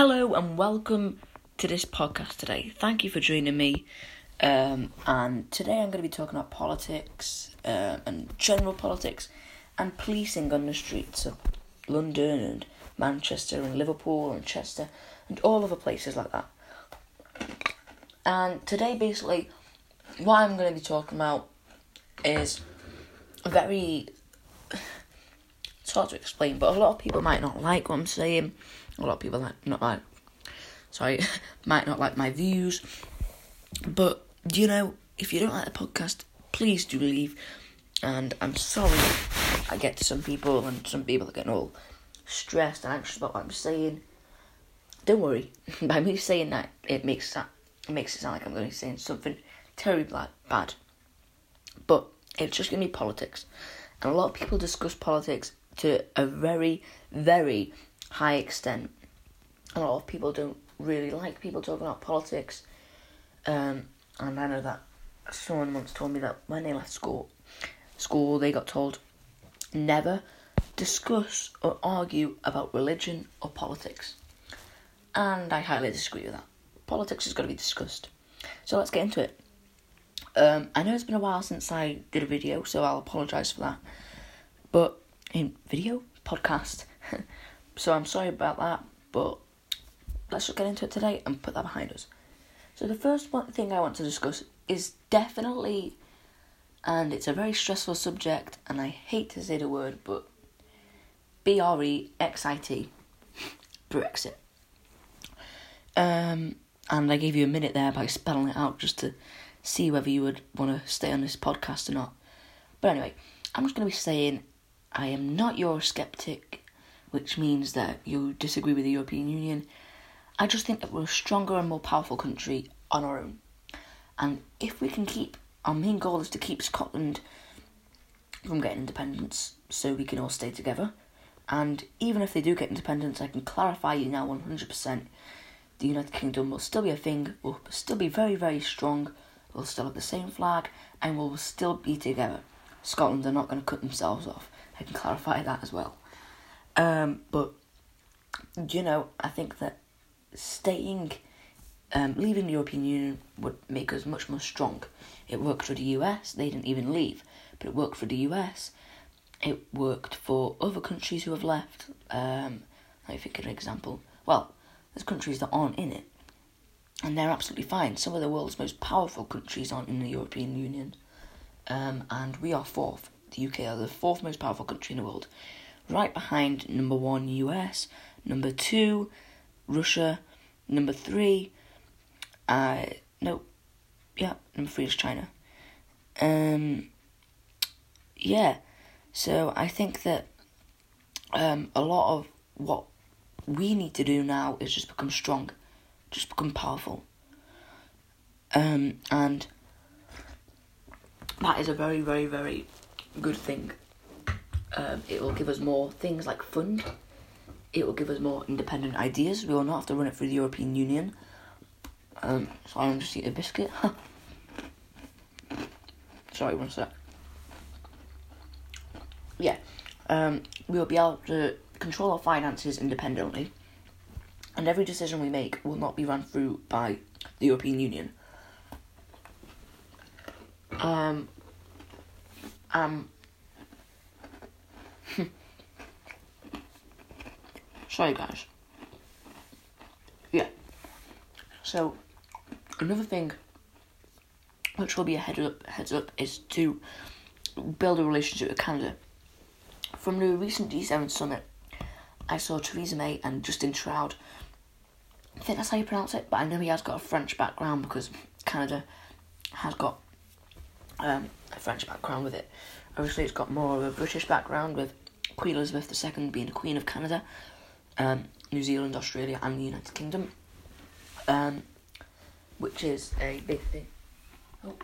Hello and welcome to this podcast today. Thank you for joining me. Um, and today I'm going to be talking about politics uh, and general politics and policing on the streets of London and Manchester and Liverpool and Chester and all other places like that. And today, basically, what I'm going to be talking about is a very. It's hard to explain, but a lot of people might not like what I'm saying. A lot of people like not like. Sorry, might not like my views. But you know, if you don't like the podcast, please do leave. And I'm sorry I get to some people and some people are getting all stressed and anxious about what I'm saying. Don't worry. By me saying that, it makes that it makes it sound like I'm going to be saying something terribly bad. But it's just to be politics. And a lot of people discuss politics to a very, very high extent. A lot of people don't really like people talking about politics. Um, and I know that someone once told me that when they left school, school they got told never discuss or argue about religion or politics. And I highly disagree with that. Politics has got to be discussed. So let's get into it. Um, I know it's been a while since I did a video, so I'll apologise for that. But in video podcast, so I'm sorry about that. But let's just get into it today and put that behind us. So the first one thing I want to discuss is definitely, and it's a very stressful subject, and I hate to say the word, but B R E X I T, Brexit. Um, and I gave you a minute there by spelling it out just to see whether you would want to stay on this podcast or not. But anyway, I'm just going to be saying I am not Eurosceptic, which means that you disagree with the European Union. I just think that we're a stronger and more powerful country on our own. And if we can keep, our main goal is to keep Scotland from getting independence so we can all stay together. And even if they do get independence, I can clarify you now 100% the United Kingdom will still be a thing, will still be very, very strong, we'll still have the same flag, and we'll still be together. Scotland are not going to cut themselves off. I can clarify that as well. Um, but, you know, I think that staying, um, leaving the European Union would make us much more strong. It worked for the US, they didn't even leave, but it worked for the US. It worked for other countries who have left. Um, let me think of an example. Well, there's countries that aren't in it, and they're absolutely fine. Some of the world's most powerful countries aren't in the European Union, um, and we are fourth. The UK are the fourth most powerful country in the world, right behind number one US, number two Russia, number three, uh, no, yeah, number three is China. Um, yeah, so I think that um, a lot of what we need to do now is just become strong, just become powerful. Um, and that is a very, very, very good thing. Um, it will give us more things like fund. It will give us more independent ideas. We will not have to run it through the European Union. Um, sorry, I'm just eating a biscuit. sorry, one sec. Yeah, um, we will be able to control our finances independently, and every decision we make will not be run through by the European Union. Um, um, sorry guys. Yeah. So, another thing which will be a head up, heads up is to build a relationship with Canada. From the recent G7 summit, I saw Theresa May and Justin Trudeau. I think that's how you pronounce it, but I know he has got a French background because Canada has got um, a French background with it. Obviously, it's got more of a British background with Queen Elizabeth II being the Queen of Canada, um, New Zealand, Australia, and the United Kingdom, um, which is a big thing. Oh,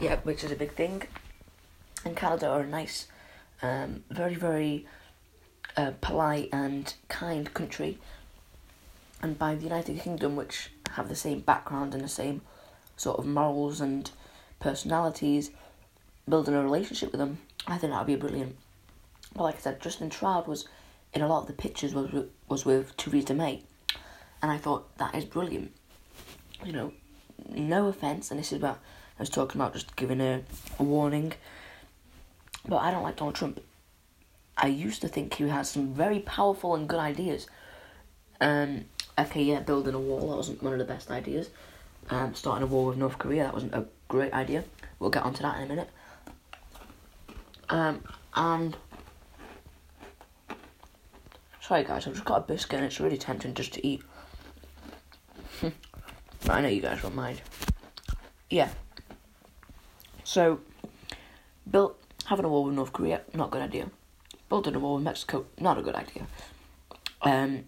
yeah, which is a big thing. And Canada are a nice, um, very, very uh, polite and kind country, and by the United Kingdom, which have the same background and the same sort of morals and personalities, building a relationship with them, I think that would be brilliant. But like I said, Justin Trudeau was in a lot of the pictures was with, was with Theresa May, and I thought that is brilliant. You know, no offense, and this is about I was talking about just giving a, a warning, but I don't like Donald Trump. I used to think he had some very powerful and good ideas. Um, okay, yeah, building a wall that wasn't one of the best ideas. Um, starting a war with North Korea that wasn't a great idea. We'll get onto that in a minute. Um, and sorry guys, I've just got a biscuit and it's really tempting just to eat. but I know you guys won't mind. Yeah. So, built having a war with North Korea, not a good idea. Building a wall with Mexico, not a good idea. Um,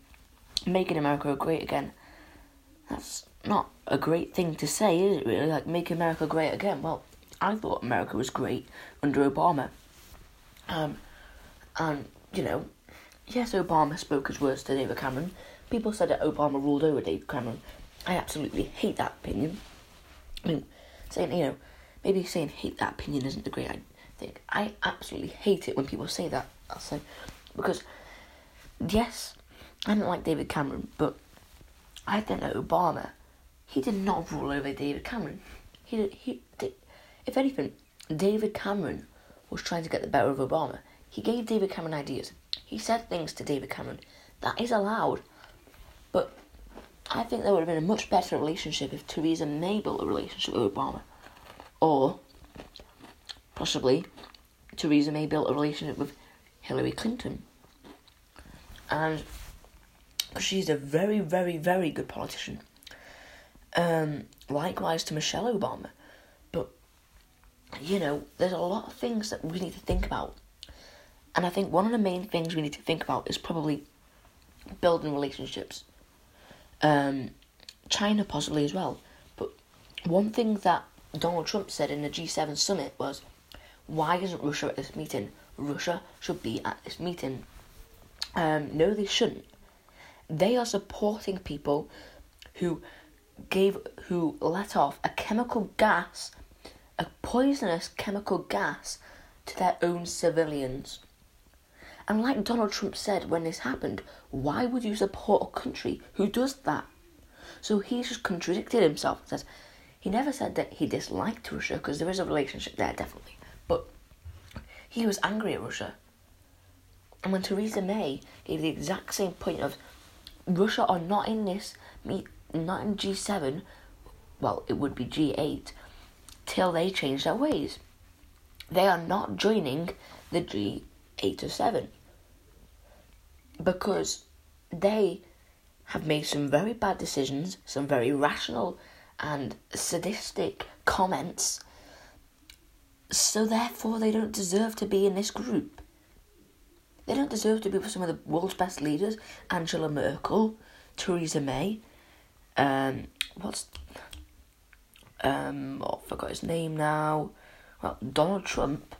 making America great again, that's not a great thing to say, is it really? Like, make America great again. Well, I thought America was great under Obama. Um, and, you know, yes, Obama spoke his words to David Cameron. People said that Obama ruled over David Cameron. I absolutely hate that opinion. I mean, saying, you know, maybe saying hate that opinion isn't a great thing. I absolutely hate it when people say that. I'll say because yes, I don't like David Cameron, but I think that Obama, he did not rule over David Cameron. He he did, if anything, David Cameron was trying to get the better of Obama. He gave David Cameron ideas. He said things to David Cameron. That is allowed. But I think there would have been a much better relationship if Theresa May built a relationship with Obama. Or possibly Theresa May built a relationship with Hillary Clinton. And she's a very, very, very good politician. Um, likewise to Michelle Obama. You know, there's a lot of things that we need to think about. And I think one of the main things we need to think about is probably building relationships. Um, China possibly as well. But one thing that Donald Trump said in the G7 summit was, why isn't Russia at this meeting? Russia should be at this meeting. Um, no, they shouldn't. They are supporting people who gave, who let off a chemical gas, a poisonous chemical gas, to their own civilians. And like Donald Trump said when this happened, why would you support a country who does that? So he's just contradicted himself. Says he never said that he disliked Russia because there is a relationship there, definitely. But he was angry at Russia. And when Theresa May gave the exact same point of Russia are not in this, not in G7, well, it would be G8, till they change their ways. They are not joining the G8 or 7 because they have made some very bad decisions, some very rational and sadistic comments so therefore, they don't deserve to be in this group. They don't deserve to be with some of the world's best leaders: Angela Merkel, Theresa May. Um, what's um? Oh, I forgot his name now. Well, Donald Trump.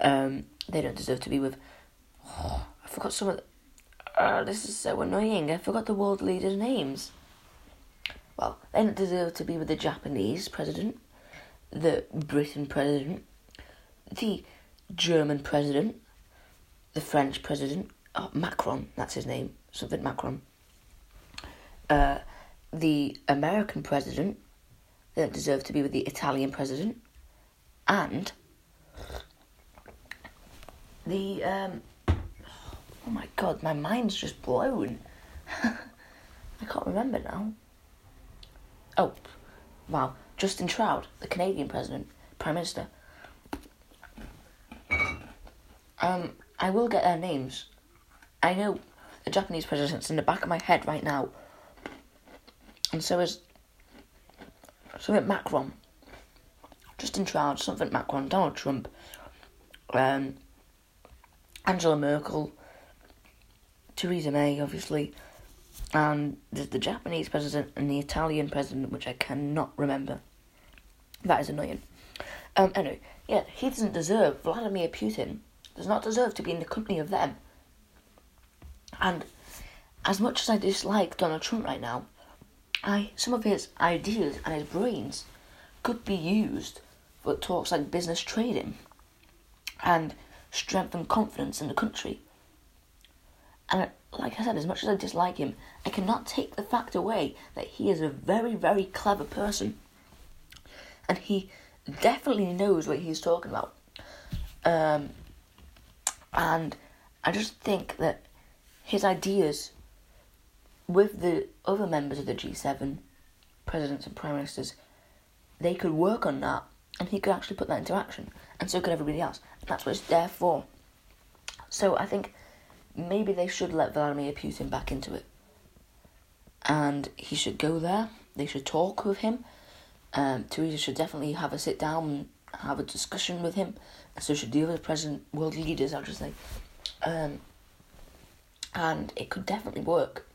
Um, they don't deserve to be with. Oh, I forgot some of. The, uh, this is so annoying. I forgot the world leaders' names. Well, they don't deserve to be with the Japanese president the Britain president, the German president, the French president, oh, Macron, that's his name, something Macron, uh, the American president, that deserve to be with the Italian president, and the, um, oh my god, my mind's just blown. I can't remember now. Oh, wow. Justin Trudeau, the Canadian president, prime minister. Um, I will get their names. I know the Japanese president's in the back of my head right now, and so is something Macron, Justin Trudeau, something Macron, Donald Trump, um, Angela Merkel, Theresa May, obviously, and there's the Japanese president and the Italian president, which I cannot remember. That is annoying. Um, anyway, yeah, he doesn't deserve, Vladimir Putin does not deserve to be in the company of them. And as much as I dislike Donald Trump right now, I some of his ideas and his brains could be used for talks like business trading and strengthen confidence in the country. And like I said, as much as I dislike him, I cannot take the fact away that he is a very, very clever person. And he definitely knows what he's talking about. Um, and I just think that his ideas with the other members of the G7, presidents and prime ministers, they could work on that and he could actually put that into action. And so could everybody else. And that's what it's there for. So I think maybe they should let Vladimir Putin back into it. And he should go there. They should talk with him. Um, Theresa should definitely have a sit down and have a discussion with him. And so should the other present world leaders, I'll just say. Um, and it could definitely work.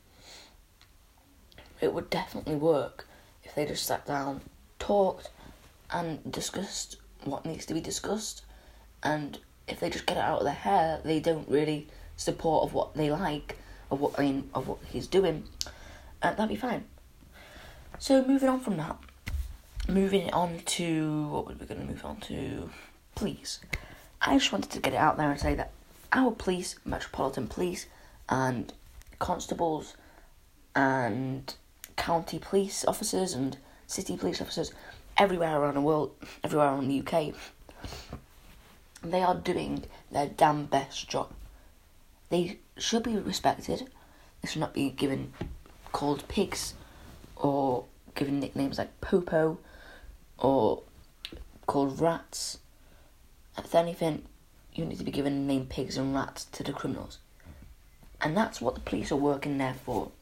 It would definitely work if they just sat down, talked, and discussed what needs to be discussed. And if they just get it out of their hair, they don't really support of what they like, of what I mean, of what he's doing, uh, that'd be fine. So moving on from that, moving on to what were we going to move on to? Police. I just wanted to get it out there and say that our police, Metropolitan Police, and constables, and county police officers, and city police officers, everywhere around the world, everywhere around the UK, they are doing their damn best job. They should be respected. They should not be given called pigs or given nicknames like Popo or called rats. If anything, you need to be given the name pigs and rats to the criminals. And that's what the police are working there for.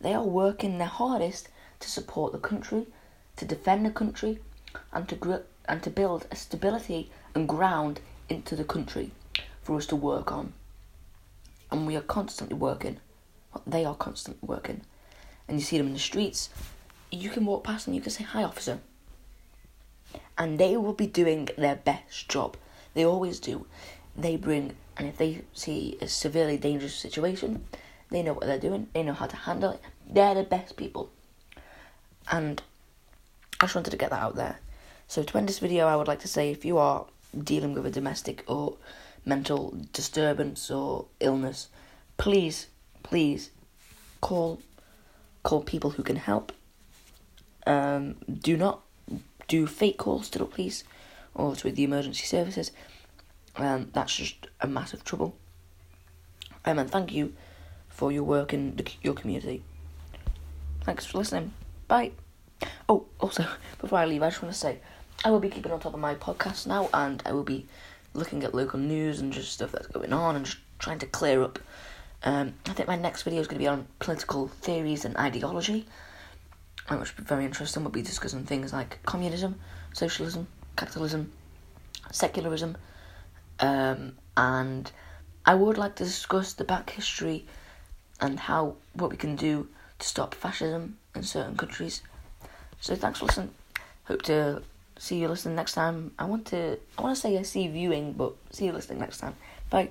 They are working their hardest to support the country, to defend the country, and to gr- and to build a stability and ground into the country for us to work on. And we are constantly working. They are constantly working. And you see them in the streets, you can walk past them, you can say, Hi, officer. And they will be doing their best job. They always do. They bring, and if they see a severely dangerous situation, they know what they're doing, they know how to handle it. They're the best people. And I just wanted to get that out there. So to end this video, I would like to say if you are dealing with a domestic or mental disturbance or illness, please, please call call people who can help. Um, do not do fake calls to the police or to the emergency services. Um, that's just a massive trouble. Um, and thank you for your work in the, your community. Thanks for listening. Bye. Oh, also, before I leave, I just want to say I will be keeping on top of my podcast now, and I will be looking at local news and just stuff that's going on, and just trying to clear up. Um, I think my next video is going to be on political theories and ideology, which will be very interesting. We'll be discussing things like communism, socialism, capitalism, secularism, um, and I would like to discuss the back history and how what we can do to stop fascism in certain countries. So thanks for listening. Hope to see you listening next time. I want to I want to say I see viewing, but see you listening next time. Bye.